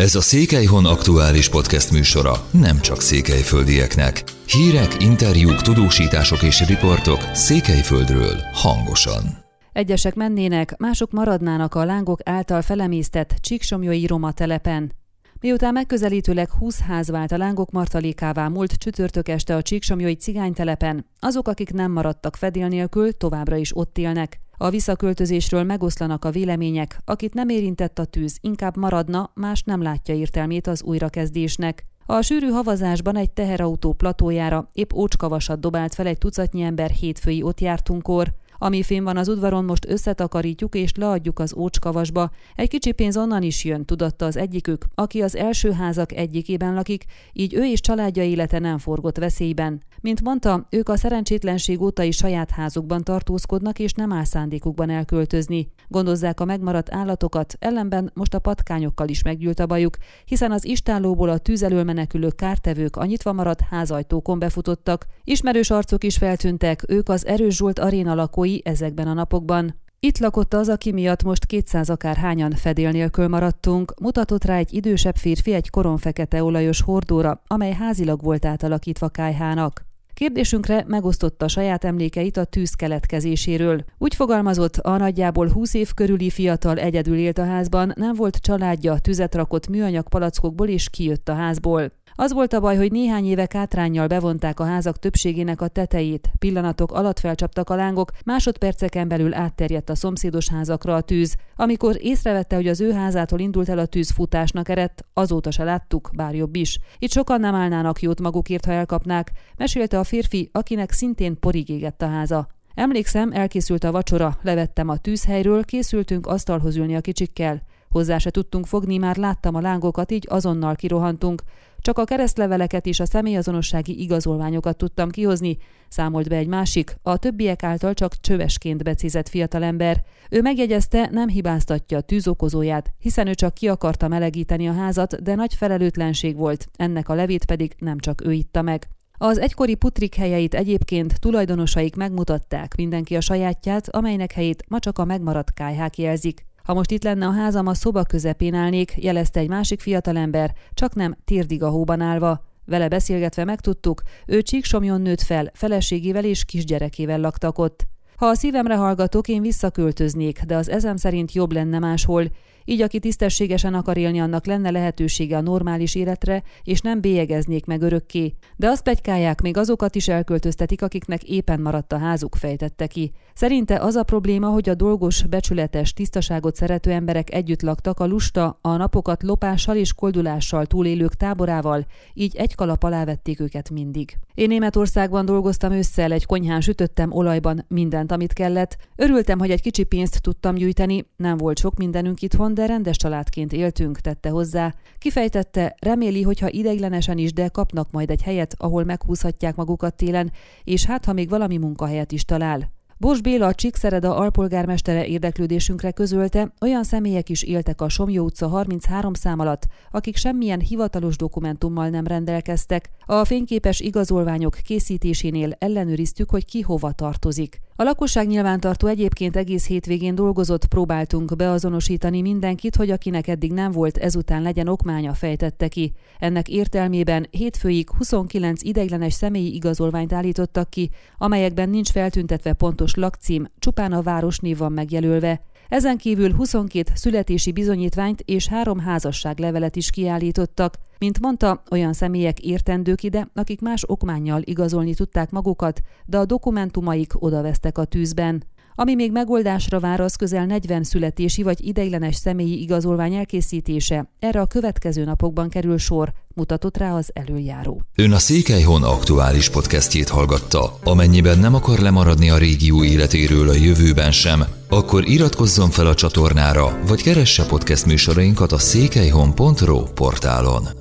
Ez a Székelyhon aktuális podcast műsora nem csak székelyföldieknek. Hírek, interjúk, tudósítások és riportok Székelyföldről hangosan. Egyesek mennének, mások maradnának a lángok által felemésztett Csíksomjói Roma telepen. Miután megközelítőleg 20 ház vált a lángok martalékává múlt csütörtök este a Csíksomjói cigánytelepen, azok, akik nem maradtak fedél nélkül, továbbra is ott élnek. A visszaköltözésről megoszlanak a vélemények, akit nem érintett a tűz, inkább maradna, más nem látja értelmét az újrakezdésnek. A sűrű havazásban egy teherautó platójára épp ócskavasat dobált fel egy tucatnyi ember hétfői ott jártunkkor. Ami fém van az udvaron, most összetakarítjuk és leadjuk az ócskavasba. Egy kicsi pénz onnan is jön, tudatta az egyikük, aki az első házak egyikében lakik, így ő és családja élete nem forgott veszélyben. Mint mondta, ők a szerencsétlenség óta saját házukban tartózkodnak, és nem áll szándékukban elköltözni. Gondozzák a megmaradt állatokat, ellenben most a patkányokkal is meggyűlt a bajuk, hiszen az istállóból a tűzelől menekülő kártevők a nyitva maradt házajtókon befutottak. Ismerős arcok is feltűntek, ők az Erős Zsolt aréna lakói ezekben a napokban. Itt lakott az, aki miatt most 200 akár hányan fedél nélkül maradtunk, mutatott rá egy idősebb férfi egy koronfekete olajos hordóra, amely házilag volt átalakítva kájhának. Kérdésünkre megosztotta saját emlékeit a tűz keletkezéséről. Úgy fogalmazott, a nagyjából 20 év körüli fiatal egyedül élt a házban, nem volt családja, tüzet rakott műanyag palackokból és kijött a házból. Az volt a baj, hogy néhány évek átrányjal bevonták a házak többségének a tetejét, pillanatok alatt felcsaptak a lángok, másodperceken belül átterjedt a szomszédos házakra a tűz. Amikor észrevette, hogy az ő házától indult el a tűz futásnak eredt, azóta se láttuk, bár jobb is. Itt sokan nem állnának jót magukért, ha elkapnák, mesélte a férfi, akinek szintén porig égett a háza. Emlékszem, elkészült a vacsora, levettem a tűzhelyről, készültünk asztalhoz ülni a kicsikkel. Hozzá se tudtunk fogni, már láttam a lángokat, így azonnal kirohantunk. Csak a keresztleveleket és a személyazonossági igazolványokat tudtam kihozni, számolt be egy másik, a többiek által csak csövesként becézett fiatalember. Ő megjegyezte, nem hibáztatja a tűzokozóját, hiszen ő csak ki akarta melegíteni a házat, de nagy felelőtlenség volt, ennek a levét pedig nem csak ő itta meg. Az egykori putrik helyeit egyébként tulajdonosaik megmutatták, mindenki a sajátját, amelynek helyét ma csak a megmaradt kájhák jelzik. Ha most itt lenne a házam, a szoba közepén állnék, jelezte egy másik fiatalember, csak nem térdig a hóban állva. Vele beszélgetve megtudtuk, ő Csíksomjon nőtt fel, feleségével és kisgyerekével laktak ott. Ha a szívemre hallgatok, én visszaköltöznék, de az ezem szerint jobb lenne máshol. Így aki tisztességesen akar élni, annak lenne lehetősége a normális életre, és nem bélyegeznék meg örökké. De azt pegykálják, még azokat is elköltöztetik, akiknek éppen maradt a házuk, fejtette ki. Szerinte az a probléma, hogy a dolgos, becsületes, tisztaságot szerető emberek együtt laktak a lusta, a napokat lopással és koldulással túlélők táborával, így egy kalap alá vették őket mindig. Én Németországban dolgoztam ősszel, egy konyhán sütöttem olajban mindent, amit kellett. Örültem, hogy egy kicsi pénzt tudtam gyűjteni, nem volt sok mindenünk itthon, de rendes családként éltünk, tette hozzá. Kifejtette, reméli, hogyha ideiglenesen is, de kapnak majd egy helyet, ahol meghúzhatják magukat télen, és hát ha még valami munkahelyet is talál. Bors Béla, a Csíkszereda alpolgármestere érdeklődésünkre közölte, olyan személyek is éltek a Somjó utca 33 szám alatt, akik semmilyen hivatalos dokumentummal nem rendelkeztek. A fényképes igazolványok készítésénél ellenőriztük, hogy ki hova tartozik. A lakosság nyilvántartó egyébként egész hétvégén dolgozott, próbáltunk beazonosítani mindenkit, hogy akinek eddig nem volt, ezután legyen okmánya, fejtette ki. Ennek értelmében hétfőig 29 ideiglenes személyi igazolványt állítottak ki, amelyekben nincs feltüntetve pontos lakcím, csupán a városnév van megjelölve. Ezen kívül 22 születési bizonyítványt és három házasságlevelet is kiállítottak. Mint mondta, olyan személyek értendők ide, akik más okmányjal igazolni tudták magukat, de a dokumentumaik odavesztek a tűzben. Ami még megoldásra vár, az közel 40 születési vagy ideiglenes személyi igazolvány elkészítése. Erre a következő napokban kerül sor, mutatott rá az előjáró. Ön a Székelyhon aktuális podcastjét hallgatta. Amennyiben nem akar lemaradni a régió életéről a jövőben sem, akkor iratkozzon fel a csatornára, vagy keresse podcast műsorainkat a székelyhon.pro portálon.